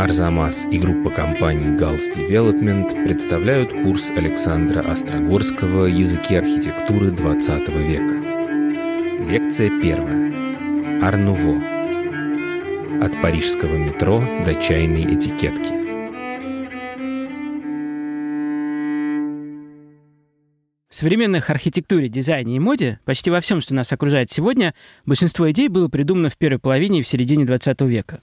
Арзамас и группа компаний Gals Development представляют курс Александра Острогорского «Языки архитектуры XX века». Лекция первая. Арнуво. От парижского метро до чайной этикетки. В современных архитектуре, дизайне и моде, почти во всем, что нас окружает сегодня, большинство идей было придумано в первой половине и в середине 20 века.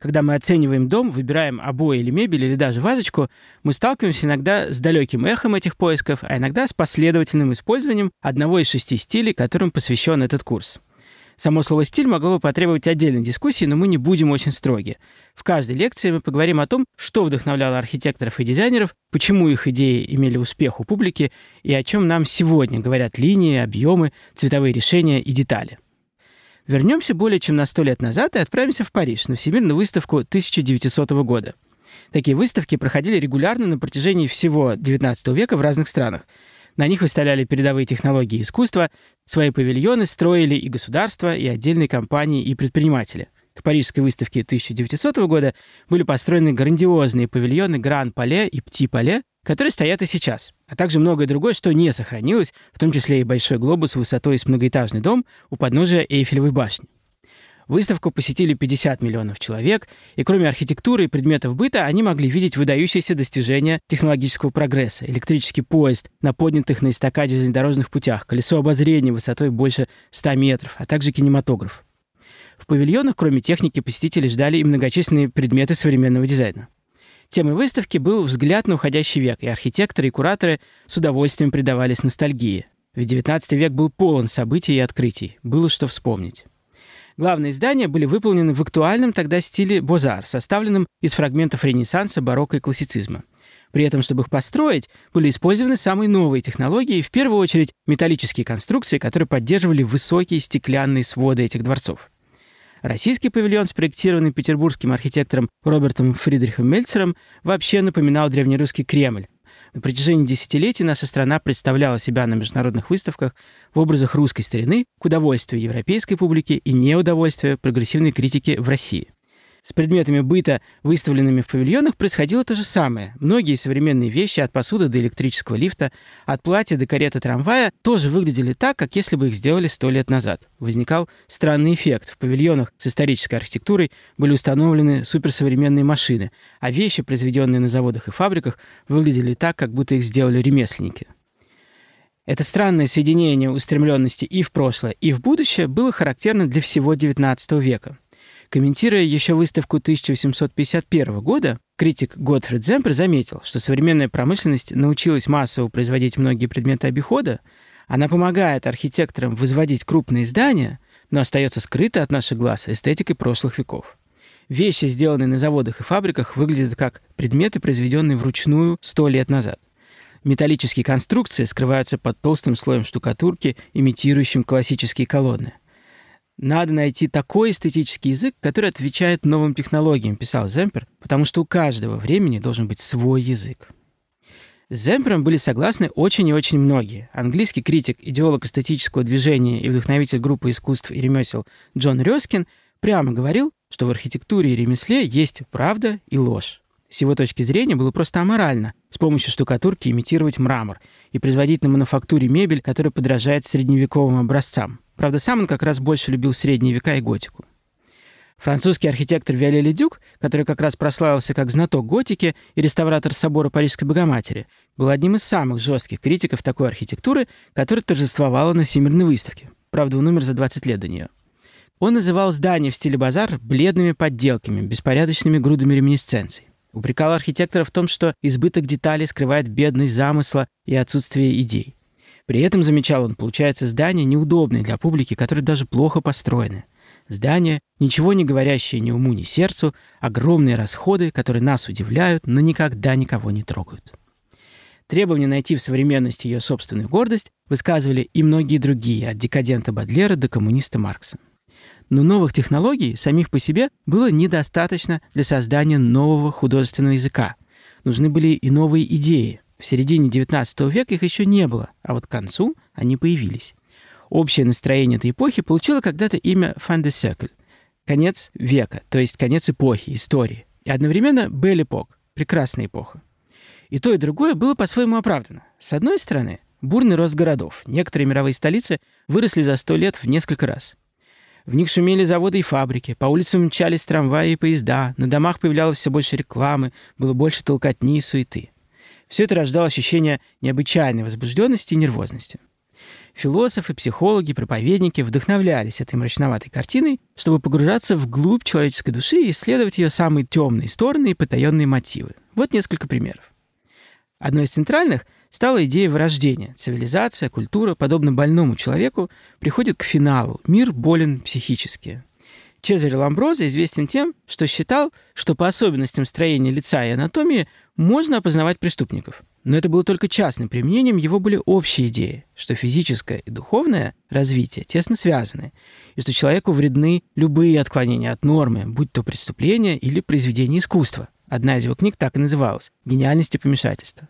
Когда мы оцениваем дом, выбираем обои или мебель, или даже вазочку, мы сталкиваемся иногда с далеким эхом этих поисков, а иногда с последовательным использованием одного из шести стилей, которым посвящен этот курс. Само слово «стиль» могло бы потребовать отдельной дискуссии, но мы не будем очень строги. В каждой лекции мы поговорим о том, что вдохновляло архитекторов и дизайнеров, почему их идеи имели успех у публики и о чем нам сегодня говорят линии, объемы, цветовые решения и детали. Вернемся более чем на сто лет назад и отправимся в Париж на Всемирную выставку 1900 года. Такие выставки проходили регулярно на протяжении всего XIX века в разных странах. На них выставляли передовые технологии искусства, свои павильоны строили и государства, и отдельные компании, и предприниматели. К Парижской выставке 1900 года были построены грандиозные павильоны Гран-Пале и Пти-Пале, которые стоят и сейчас, а также многое другое, что не сохранилось, в том числе и большой глобус высотой с многоэтажный дом у подножия Эйфелевой башни. Выставку посетили 50 миллионов человек, и кроме архитектуры и предметов быта, они могли видеть выдающиеся достижения технологического прогресса. Электрический поезд на поднятых на эстакаде железнодорожных путях, колесо обозрения высотой больше 100 метров, а также кинематограф. В павильонах, кроме техники, посетители ждали и многочисленные предметы современного дизайна. Темой выставки был взгляд на уходящий век, и архитекторы и кураторы с удовольствием предавались ностальгии. Ведь XIX век был полон событий и открытий, было что вспомнить. Главные здания были выполнены в актуальном тогда стиле бозар, составленном из фрагментов Ренессанса, барокко и классицизма. При этом, чтобы их построить, были использованы самые новые технологии, в первую очередь металлические конструкции, которые поддерживали высокие стеклянные своды этих дворцов. Российский павильон, спроектированный петербургским архитектором Робертом Фридрихом Мельцером, вообще напоминал древнерусский Кремль. На протяжении десятилетий наша страна представляла себя на международных выставках в образах русской старины к удовольствию европейской публики и неудовольствию прогрессивной критики в России. С предметами быта, выставленными в павильонах, происходило то же самое. Многие современные вещи, от посуды до электрического лифта, от платья до кареты трамвая, тоже выглядели так, как если бы их сделали сто лет назад. Возникал странный эффект. В павильонах с исторической архитектурой были установлены суперсовременные машины, а вещи, произведенные на заводах и фабриках, выглядели так, как будто их сделали ремесленники. Это странное соединение устремленности и в прошлое, и в будущее было характерно для всего XIX века. Комментируя еще выставку 1851 года, критик Готфрид Земпер заметил, что современная промышленность научилась массово производить многие предметы обихода, она помогает архитекторам возводить крупные здания, но остается скрыта от наших глаз эстетикой прошлых веков. Вещи, сделанные на заводах и фабриках, выглядят как предметы, произведенные вручную сто лет назад. Металлические конструкции скрываются под толстым слоем штукатурки, имитирующим классические колонны. Надо найти такой эстетический язык, который отвечает новым технологиям, писал Земпер, потому что у каждого времени должен быть свой язык. С Земпером были согласны очень и очень многие. Английский критик, идеолог эстетического движения и вдохновитель группы искусств и ремесел Джон Рёскин прямо говорил, что в архитектуре и ремесле есть правда и ложь. С его точки зрения было просто аморально с помощью штукатурки имитировать мрамор и производить на мануфактуре мебель, которая подражает средневековым образцам. Правда, сам он как раз больше любил средние века и готику. Французский архитектор Виоле Ледюк, который как раз прославился как знаток готики и реставратор собора Парижской Богоматери, был одним из самых жестких критиков такой архитектуры, которая торжествовала на Всемирной выставке. Правда, он умер за 20 лет до нее. Он называл здания в стиле базар бледными подделками, беспорядочными грудами реминисценций. Упрекал архитектора в том, что избыток деталей скрывает бедность замысла и отсутствие идей. При этом, замечал он, получается здание неудобное для публики, которое даже плохо построено. Здание, ничего не говорящее ни уму, ни сердцу, огромные расходы, которые нас удивляют, но никогда никого не трогают. Требование найти в современности ее собственную гордость высказывали и многие другие, от декадента Бадлера до коммуниста Маркса. Но новых технологий самих по себе было недостаточно для создания нового художественного языка. Нужны были и новые идеи, в середине XIX века их еще не было, а вот к концу они появились. Общее настроение этой эпохи получило когда-то имя «fin de siècle» — конец века, то есть конец эпохи, истории. и одновременно Belle Époque – прекрасная эпоха. И то, и другое было по-своему оправдано. С одной стороны, бурный рост городов. Некоторые мировые столицы выросли за сто лет в несколько раз. В них шумели заводы и фабрики, по улицам мчались трамваи и поезда, на домах появлялось все больше рекламы, было больше толкотни и суеты. Все это рождало ощущение необычайной возбужденности и нервозности. Философы, психологи, проповедники вдохновлялись этой мрачноватой картиной, чтобы погружаться в глубь человеческой души и исследовать ее самые темные стороны и потаенные мотивы. Вот несколько примеров. Одной из центральных стала идея вырождения. Цивилизация, культура, подобно больному человеку, приходит к финалу. Мир болен психически. Чезарь Ламброза известен тем, что считал, что по особенностям строения лица и анатомии можно опознавать преступников. Но это было только частным применением, его были общие идеи, что физическое и духовное развитие тесно связаны, и что человеку вредны любые отклонения от нормы, будь то преступление или произведение искусства. Одна из его книг так и называлась «Гениальность и помешательство».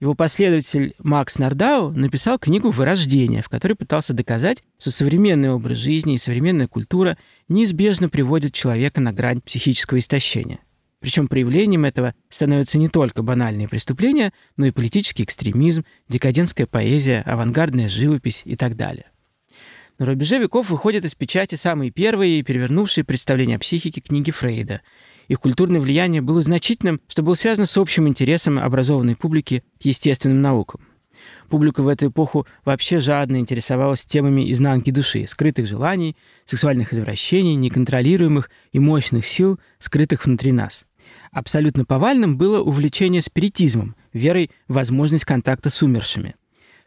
Его последователь Макс Нардау написал книгу «Вырождение», в которой пытался доказать, что современный образ жизни и современная культура неизбежно приводят человека на грань психического истощения. Причем проявлением этого становятся не только банальные преступления, но и политический экстремизм, декадентская поэзия, авангардная живопись и так далее. На рубеже веков выходят из печати самые первые и перевернувшие представления о психике книги Фрейда – их культурное влияние было значительным, что было связано с общим интересом образованной публики к естественным наукам. Публика в эту эпоху вообще жадно интересовалась темами изнанки души, скрытых желаний, сексуальных извращений, неконтролируемых и мощных сил, скрытых внутри нас. Абсолютно повальным было увлечение спиритизмом, верой в возможность контакта с умершими.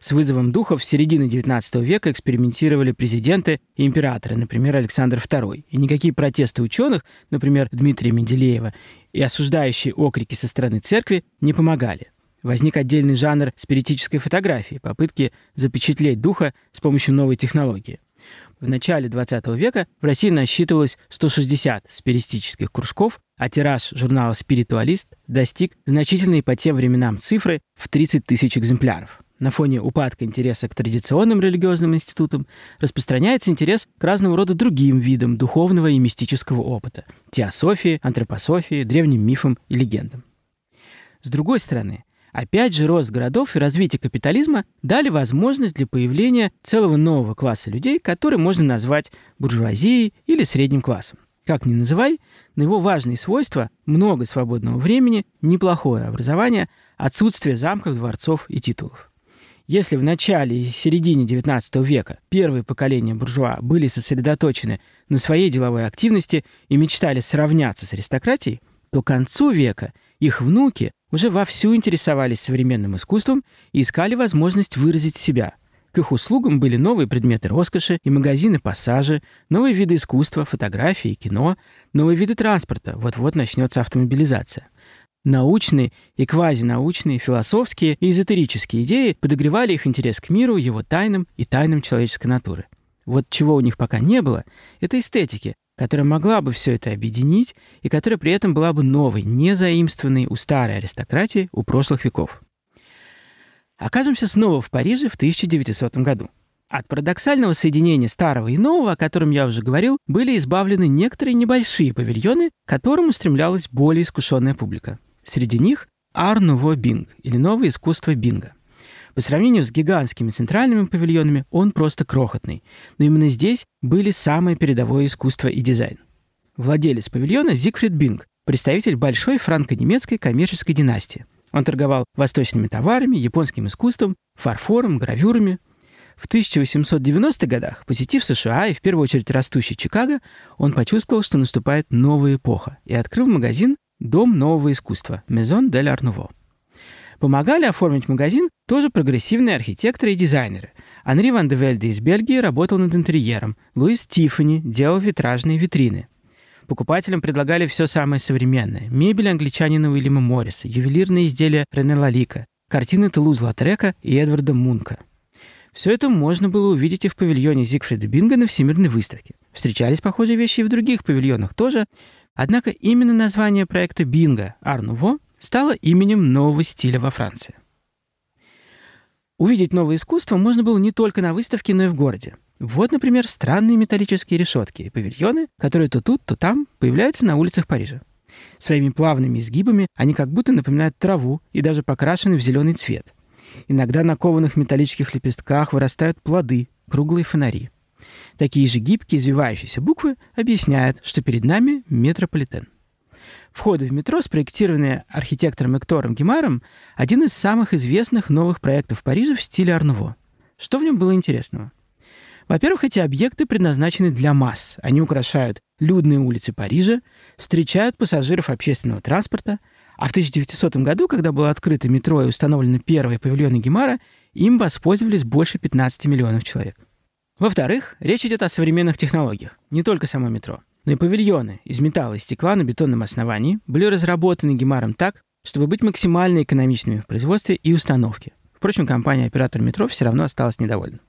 С вызовом духов с середины XIX века экспериментировали президенты и императоры, например, Александр II. И никакие протесты ученых, например, Дмитрия Менделеева, и осуждающие окрики со стороны церкви не помогали. Возник отдельный жанр спиритической фотографии, попытки запечатлеть духа с помощью новой технологии. В начале XX века в России насчитывалось 160 спиритических кружков, а тираж журнала «Спиритуалист» достиг значительной по тем временам цифры в 30 тысяч экземпляров на фоне упадка интереса к традиционным религиозным институтам распространяется интерес к разного рода другим видам духовного и мистического опыта – теософии, антропософии, древним мифам и легендам. С другой стороны, опять же рост городов и развитие капитализма дали возможность для появления целого нового класса людей, который можно назвать буржуазией или средним классом. Как ни называй, но его важные свойства – много свободного времени, неплохое образование, отсутствие замков, дворцов и титулов. Если в начале и середине XIX века первые поколения буржуа были сосредоточены на своей деловой активности и мечтали сравняться с аристократией, то к концу века их внуки уже вовсю интересовались современным искусством и искали возможность выразить себя. К их услугам были новые предметы роскоши и магазины-пассажи, новые виды искусства, фотографии, кино, новые виды транспорта. Вот-вот начнется автомобилизация. Научные и квазинаучные, философские и эзотерические идеи подогревали их интерес к миру, его тайнам и тайнам человеческой натуры. Вот чего у них пока не было, это эстетики, которая могла бы все это объединить и которая при этом была бы новой, не заимствованной у старой аристократии у прошлых веков. Окажемся снова в Париже в 1900 году. От парадоксального соединения старого и нового, о котором я уже говорил, были избавлены некоторые небольшие павильоны, к которым устремлялась более искушенная публика. Среди них Ар Нуво Бинг, или новое искусство Бинга. По сравнению с гигантскими центральными павильонами он просто крохотный, но именно здесь были самое передовое искусство и дизайн. Владелец павильона Зигфрид Бинг, представитель большой франко-немецкой коммерческой династии. Он торговал восточными товарами, японским искусством, фарфором, гравюрами. В 1890-х годах, посетив США и в первую очередь растущий Чикаго, он почувствовал, что наступает новая эпоха и открыл магазин Дом нового искусства Maison de l'Art. Помогали оформить магазин тоже прогрессивные архитекторы и дизайнеры. Анри Ван де Вельде из Бельгии работал над интерьером, Луис Тиффани делал витражные витрины. Покупателям предлагали все самое современное. Мебель англичанина Уильяма Морриса, ювелирные изделия Рене Лалика, картины Тулуз Латрека и Эдварда Мунка. Все это можно было увидеть и в павильоне Зигфрида Бинга на Всемирной выставке. Встречались похожие вещи и в других павильонах тоже, Однако именно название проекта Бинго Арнуво стало именем нового стиля во Франции. Увидеть новое искусство можно было не только на выставке, но и в городе. Вот, например, странные металлические решетки и павильоны, которые то тут, то там появляются на улицах Парижа. Своими плавными изгибами они как будто напоминают траву и даже покрашены в зеленый цвет. Иногда на кованых металлических лепестках вырастают плоды, круглые фонари. Такие же гибкие, извивающиеся буквы объясняют, что перед нами метрополитен. Входы в метро, спроектированные архитектором Эктором Гемаром, один из самых известных новых проектов Парижа в стиле Арнуво. Что в нем было интересного? Во-первых, эти объекты предназначены для масс. Они украшают людные улицы Парижа, встречают пассажиров общественного транспорта, а в 1900 году, когда было открыто метро и установлены первые павильоны Гемара, им воспользовались больше 15 миллионов человек. Во-вторых, речь идет о современных технологиях, не только само метро. Но и павильоны из металла и стекла на бетонном основании были разработаны Гемаром так, чтобы быть максимально экономичными в производстве и установке. Впрочем, компания-оператор метро все равно осталась недовольна.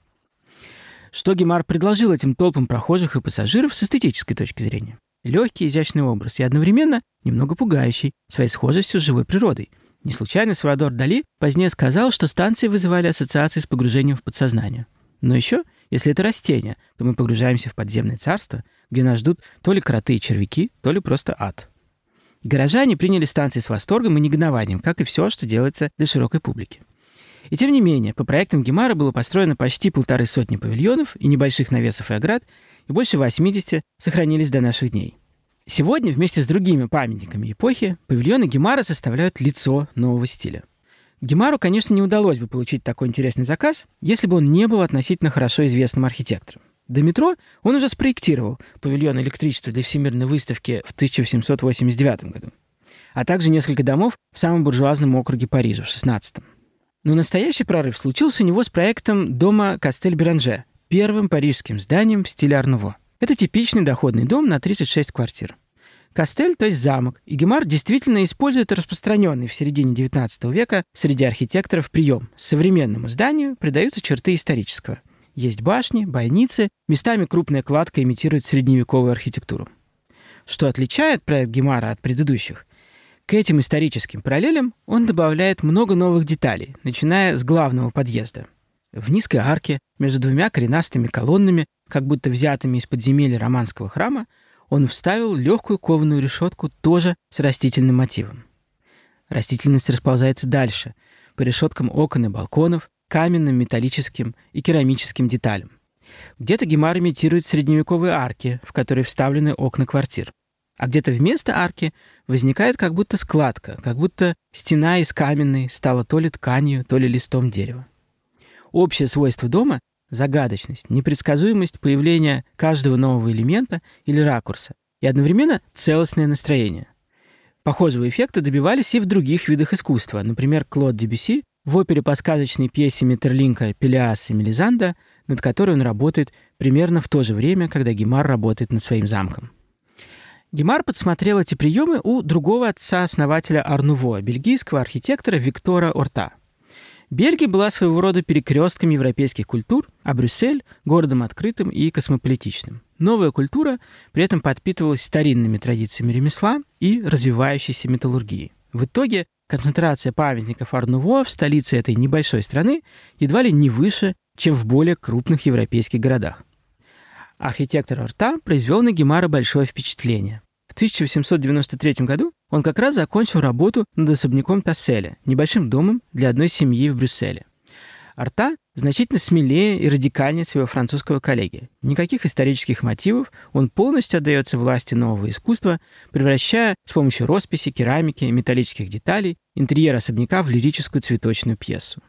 Что Гемар предложил этим толпам прохожих и пассажиров с эстетической точки зрения? Легкий, изящный образ и одновременно немного пугающий своей схожестью с живой природой. Не случайно Салвадор Дали позднее сказал, что станции вызывали ассоциации с погружением в подсознание. Но еще, если это растение, то мы погружаемся в подземное царство, где нас ждут то ли кроты и червяки, то ли просто ад. Горожане приняли станции с восторгом и негодованием, как и все, что делается для широкой публики. И тем не менее, по проектам Гемара было построено почти полторы сотни павильонов и небольших навесов и оград, и больше 80 сохранились до наших дней. Сегодня вместе с другими памятниками эпохи павильоны Гемара составляют лицо нового стиля. Гемару, конечно, не удалось бы получить такой интересный заказ, если бы он не был относительно хорошо известным архитектором. До метро он уже спроектировал павильон электричества для Всемирной выставки в 1789 году, а также несколько домов в самом буржуазном округе Парижа в 16 -м. Но настоящий прорыв случился у него с проектом дома Кастель-Беранже, первым парижским зданием в стиле Арнуво. Это типичный доходный дом на 36 квартир. Кастель, то есть замок, и Гемар действительно использует распространенный в середине XIX века среди архитекторов прием. Современному зданию придаются черты исторического. Есть башни, бойницы, местами крупная кладка имитирует средневековую архитектуру. Что отличает проект Гемара от предыдущих? К этим историческим параллелям он добавляет много новых деталей, начиная с главного подъезда. В низкой арке, между двумя коренастыми колоннами, как будто взятыми из подземелья романского храма, он вставил легкую кованую решетку тоже с растительным мотивом. Растительность расползается дальше, по решеткам окон и балконов, каменным, металлическим и керамическим деталям. Где-то Гемар имитирует средневековые арки, в которые вставлены окна квартир. А где-то вместо арки возникает как будто складка, как будто стена из каменной стала то ли тканью, то ли листом дерева. Общее свойство дома — загадочность, непредсказуемость появления каждого нового элемента или ракурса и одновременно целостное настроение. Похожего эффекта добивались и в других видах искусства. Например, Клод Дебюси в опере по сказочной пьесе Метерлинка «Пелиас и Мелизанда», над которой он работает примерно в то же время, когда Гемар работает над своим замком. Гемар подсмотрел эти приемы у другого отца-основателя Арнуво, бельгийского архитектора Виктора Орта. Бельгия была своего рода перекрестком европейских культур, а Брюссель — городом открытым и космополитичным. Новая культура при этом подпитывалась старинными традициями ремесла и развивающейся металлургией. В итоге концентрация памятников Арнуво в столице этой небольшой страны едва ли не выше, чем в более крупных европейских городах. Архитектор Орта произвел на Гемара большое впечатление. В 1893 году он как раз закончил работу над особняком Тасселя, небольшим домом для одной семьи в Брюсселе. Арта значительно смелее и радикальнее своего французского коллеги. Никаких исторических мотивов, он полностью отдается власти нового искусства, превращая с помощью росписи, керамики, металлических деталей интерьер особняка в лирическую цветочную пьесу.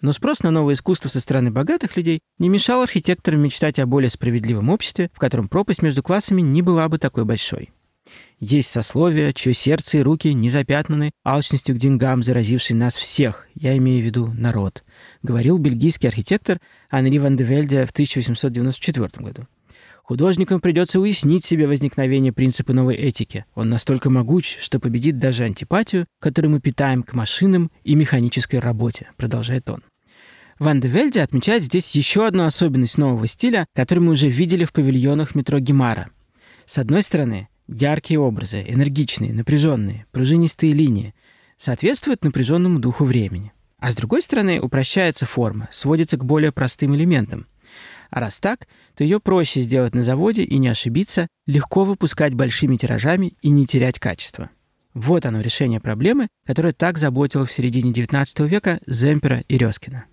Но спрос на новое искусство со стороны богатых людей не мешал архитекторам мечтать о более справедливом обществе, в котором пропасть между классами не была бы такой большой. Есть сословия, чье сердце и руки не запятнаны алчностью к деньгам, заразившей нас всех, я имею в виду народ, говорил бельгийский архитектор Анри ван де Вельде в 1894 году. Художникам придется уяснить себе возникновение принципа новой этики. Он настолько могуч, что победит даже антипатию, которую мы питаем к машинам и механической работе, продолжает он. Ван де Вельде отмечает здесь еще одну особенность нового стиля, которую мы уже видели в павильонах метро Гемара. С одной стороны, Яркие образы, энергичные, напряженные, пружинистые линии соответствуют напряженному духу времени. А с другой стороны, упрощается форма, сводится к более простым элементам. А раз так, то ее проще сделать на заводе и не ошибиться, легко выпускать большими тиражами и не терять качество. Вот оно решение проблемы, которое так заботило в середине XIX века Земпера и Резкина.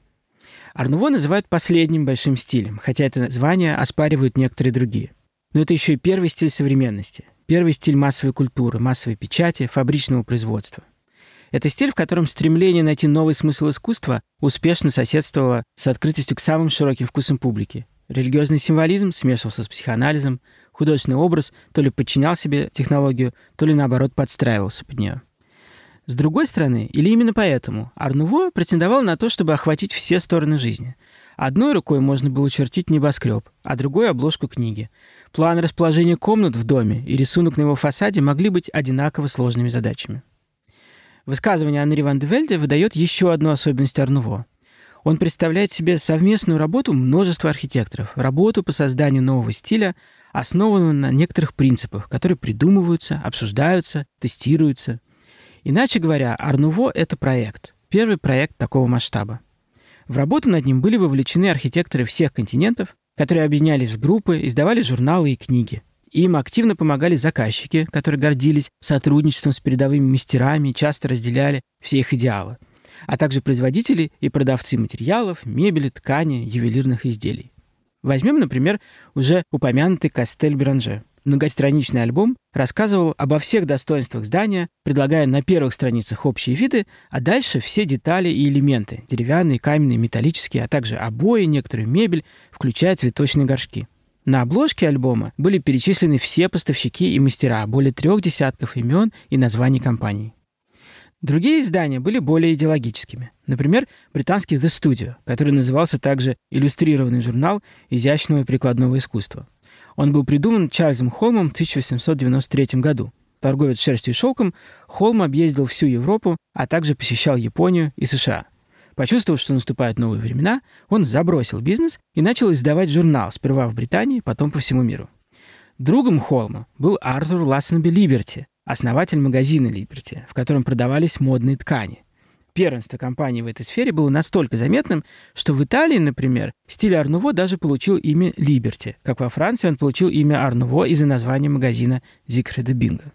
Арнуво называют последним большим стилем, хотя это название оспаривают некоторые другие. Но это еще и первый стиль современности, первый стиль массовой культуры, массовой печати, фабричного производства. Это стиль, в котором стремление найти новый смысл искусства успешно соседствовало с открытостью к самым широким вкусам публики. Религиозный символизм смешивался с психоанализом, художественный образ то ли подчинял себе технологию, то ли наоборот подстраивался под нее. С другой стороны, или именно поэтому, Арнуво претендовал на то, чтобы охватить все стороны жизни. Одной рукой можно было чертить небоскреб, а другой — обложку книги. План расположения комнат в доме и рисунок на его фасаде могли быть одинаково сложными задачами. Высказывание Анри Ван де Вельде выдает еще одну особенность Арнуво. Он представляет себе совместную работу множества архитекторов, работу по созданию нового стиля, основанную на некоторых принципах, которые придумываются, обсуждаются, тестируются. Иначе говоря, Арнуво — это проект, первый проект такого масштаба. В работу над ним были вовлечены архитекторы всех континентов, которые объединялись в группы, издавали журналы и книги. Им активно помогали заказчики, которые гордились сотрудничеством с передовыми мастерами часто разделяли все их идеалы, а также производители и продавцы материалов, мебели, ткани, ювелирных изделий. Возьмем, например, уже упомянутый Кастель Бранже. Многостраничный альбом рассказывал обо всех достоинствах здания, предлагая на первых страницах общие виды, а дальше все детали и элементы – деревянные, каменные, металлические, а также обои, некоторую мебель, включая цветочные горшки. На обложке альбома были перечислены все поставщики и мастера, более трех десятков имен и названий компаний. Другие издания были более идеологическими. Например, британский The Studio, который назывался также «Иллюстрированный журнал изящного и прикладного искусства». Он был придуман Чарльзом Холмом в 1893 году. Торговец шерстью и шелком, Холм объездил всю Европу, а также посещал Японию и США. Почувствовав, что наступают новые времена, он забросил бизнес и начал издавать журнал сперва в Британии, потом по всему миру. Другом Холма был Артур Лассенби Либерти, основатель магазина Либерти, в котором продавались модные ткани. Первенство компании в этой сфере было настолько заметным, что в Италии, например, стиль Арнуво даже получил имя Либерти, как во Франции он получил имя Арнуво из-за названия магазина Зигфрида Бинга.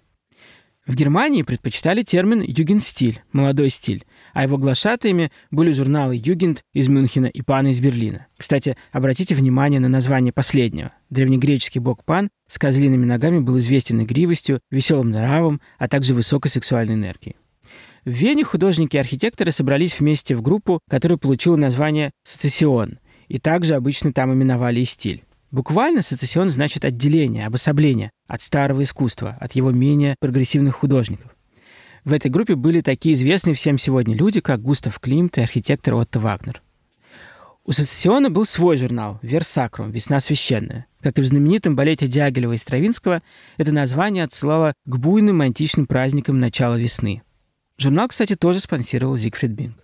В Германии предпочитали термин «югенстиль» — «молодой стиль», а его глашатаями были журналы «Югент» из Мюнхена и «Пан» из Берлина. Кстати, обратите внимание на название последнего. Древнегреческий бог Пан с козлиными ногами был известен игривостью, веселым нравом, а также высокой сексуальной энергией. В Вене художники и архитекторы собрались вместе в группу, которая получила название «Сецессион», и также обычно там именовали и стиль. Буквально сецессион значит отделение, обособление от старого искусства, от его менее прогрессивных художников. В этой группе были такие известные всем сегодня люди, как Густав Климт и архитектор Отто Вагнер. У сецессиона был свой журнал «Версакрум. Весна священная». Как и в знаменитом балете Дягилева и Стравинского, это название отсылало к буйным античным праздникам начала весны. Журнал, кстати, тоже спонсировал Зигфрид Бинг.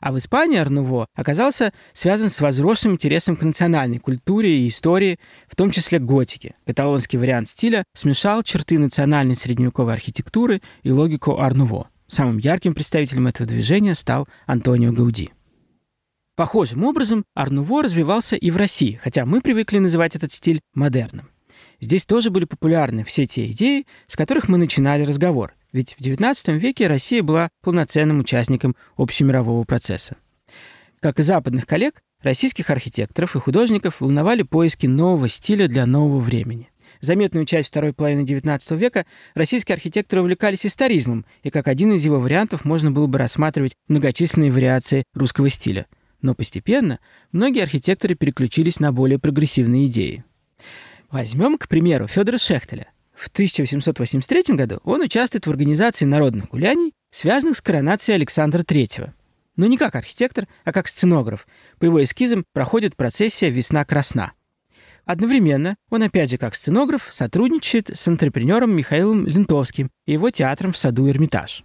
А в Испании Арнуво оказался связан с возросшим интересом к национальной культуре и истории, в том числе готике. Каталонский вариант стиля смешал черты национальной средневековой архитектуры и логику Арнуво. Самым ярким представителем этого движения стал Антонио Гауди. Похожим образом Арнуво развивался и в России, хотя мы привыкли называть этот стиль модерном. Здесь тоже были популярны все те идеи, с которых мы начинали разговор, ведь в XIX веке Россия была полноценным участником общемирового процесса. Как и западных коллег, российских архитекторов и художников волновали поиски нового стиля для нового времени. Заметную часть второй половины XIX века российские архитекторы увлекались историзмом, и как один из его вариантов можно было бы рассматривать многочисленные вариации русского стиля. Но постепенно многие архитекторы переключились на более прогрессивные идеи. Возьмем, к примеру, Федора Шехтеля – в 1883 году он участвует в организации народных гуляний, связанных с коронацией Александра III. Но не как архитектор, а как сценограф. По его эскизам проходит процессия «Весна красна». Одновременно он, опять же, как сценограф, сотрудничает с антрепренером Михаилом Лентовским и его театром в саду Эрмитаж.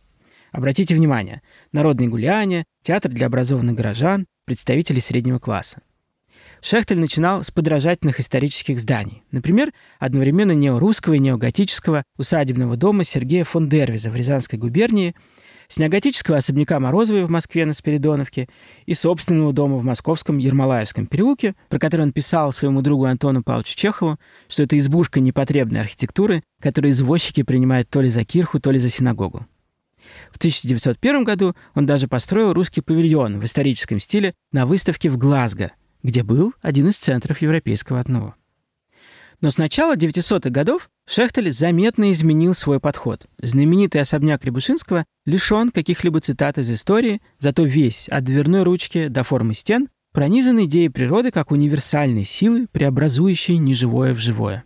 Обратите внимание, народные гуляния, театр для образованных горожан, представители среднего класса. Шехтель начинал с подражательных исторических зданий. Например, одновременно неорусского и неоготического усадебного дома Сергея фон Дервиза в Рязанской губернии, с неоготического особняка Морозовой в Москве на Спиридоновке и собственного дома в московском Ермолаевском переулке, про который он писал своему другу Антону Павловичу Чехову, что это избушка непотребной архитектуры, которую извозчики принимают то ли за кирху, то ли за синагогу. В 1901 году он даже построил русский павильон в историческом стиле на выставке в Глазго, где был один из центров европейского одного. Но с начала 900-х годов Шехтель заметно изменил свой подход. Знаменитый особняк Рябушинского лишен каких-либо цитат из истории, зато весь, от дверной ручки до формы стен, пронизан идеей природы как универсальной силы, преобразующей неживое в живое.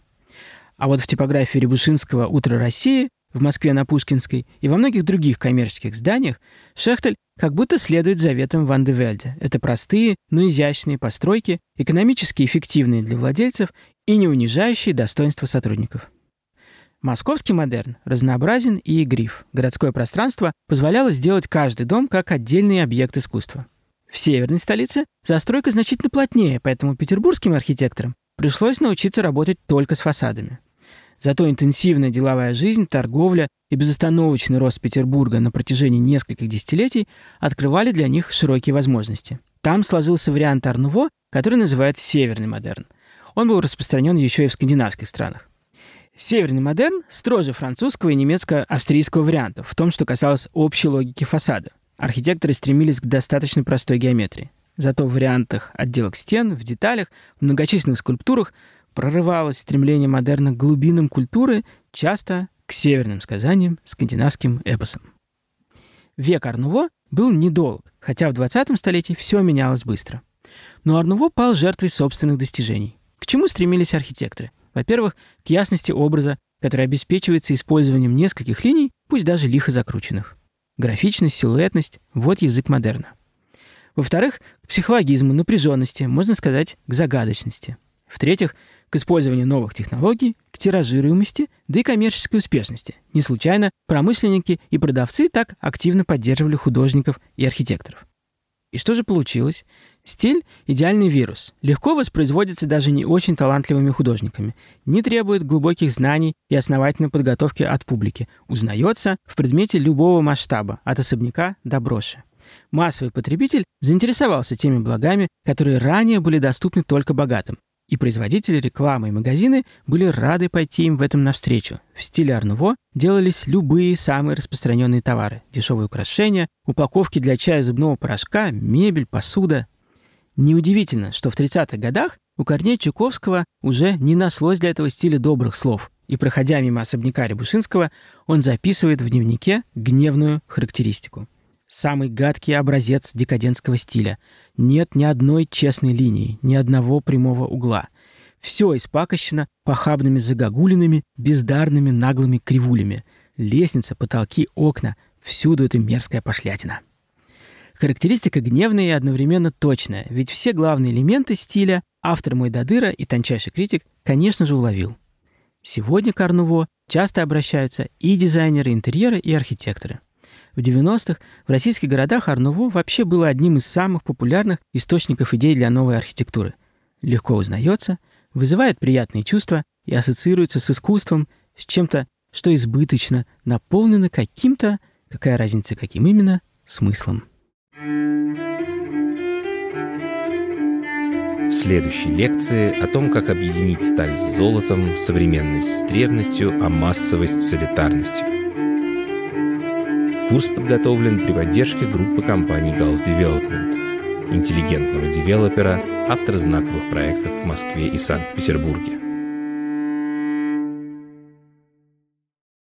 А вот в типографии Рябушинского «Утро России» в Москве на Пушкинской и во многих других коммерческих зданиях Шехтель как будто следует заветам Ван де Вельде. Это простые, но изящные постройки, экономически эффективные для владельцев и не унижающие достоинства сотрудников. Московский модерн разнообразен и игрив. Городское пространство позволяло сделать каждый дом как отдельный объект искусства. В северной столице застройка значительно плотнее, поэтому петербургским архитекторам пришлось научиться работать только с фасадами. Зато интенсивная деловая жизнь, торговля и безостановочный рост Петербурга на протяжении нескольких десятилетий открывали для них широкие возможности. Там сложился вариант Арнуво, который называется «северный модерн». Он был распространен еще и в скандинавских странах. Северный модерн строже французского и немецко-австрийского вариантов в том, что касалось общей логики фасада. Архитекторы стремились к достаточно простой геометрии. Зато в вариантах отделок стен, в деталях, в многочисленных скульптурах прорывалось стремление модерна к глубинам культуры, часто к северным сказаниям, скандинавским эпосам. Век Арнуво был недолг, хотя в 20 столетии все менялось быстро. Но Арнуво пал жертвой собственных достижений. К чему стремились архитекторы? Во-первых, к ясности образа, который обеспечивается использованием нескольких линий, пусть даже лихо закрученных. Графичность, силуэтность – вот язык модерна. Во-вторых, к психологизму, напряженности, можно сказать, к загадочности. В-третьих, к использованию новых технологий, к тиражируемости, да и коммерческой успешности. Не случайно промышленники и продавцы так активно поддерживали художников и архитекторов. И что же получилось? Стиль – идеальный вирус. Легко воспроизводится даже не очень талантливыми художниками. Не требует глубоких знаний и основательной подготовки от публики. Узнается в предмете любого масштаба, от особняка до броши. Массовый потребитель заинтересовался теми благами, которые ранее были доступны только богатым. И производители рекламы и магазины были рады пойти им в этом навстречу. В стиле Арнуво делались любые самые распространенные товары. Дешевые украшения, упаковки для чая зубного порошка, мебель, посуда. Неудивительно, что в 30-х годах у Корнея Чуковского уже не нашлось для этого стиля добрых слов. И, проходя мимо особняка Рябушинского, он записывает в дневнике гневную характеристику самый гадкий образец декадентского стиля. Нет ни одной честной линии, ни одного прямого угла. Все испакощено похабными загогулинами, бездарными наглыми кривулями. Лестница, потолки, окна — всюду это мерзкая пошлятина. Характеристика гневная и одновременно точная, ведь все главные элементы стиля автор мой Дадыра и тончайший критик, конечно же, уловил. Сегодня к Арнуво часто обращаются и дизайнеры интерьера, и архитекторы — в 90-х в российских городах Арнуво вообще было одним из самых популярных источников идей для новой архитектуры. Легко узнается, вызывает приятные чувства и ассоциируется с искусством, с чем-то, что избыточно, наполнено каким-то, какая разница, каким именно, смыслом. В следующей лекции о том, как объединить сталь с золотом, современность с древностью, а массовость с элитарностью. Курс подготовлен при поддержке группы компаний Gals Development, интеллигентного девелопера, автора знаковых проектов в Москве и Санкт-Петербурге.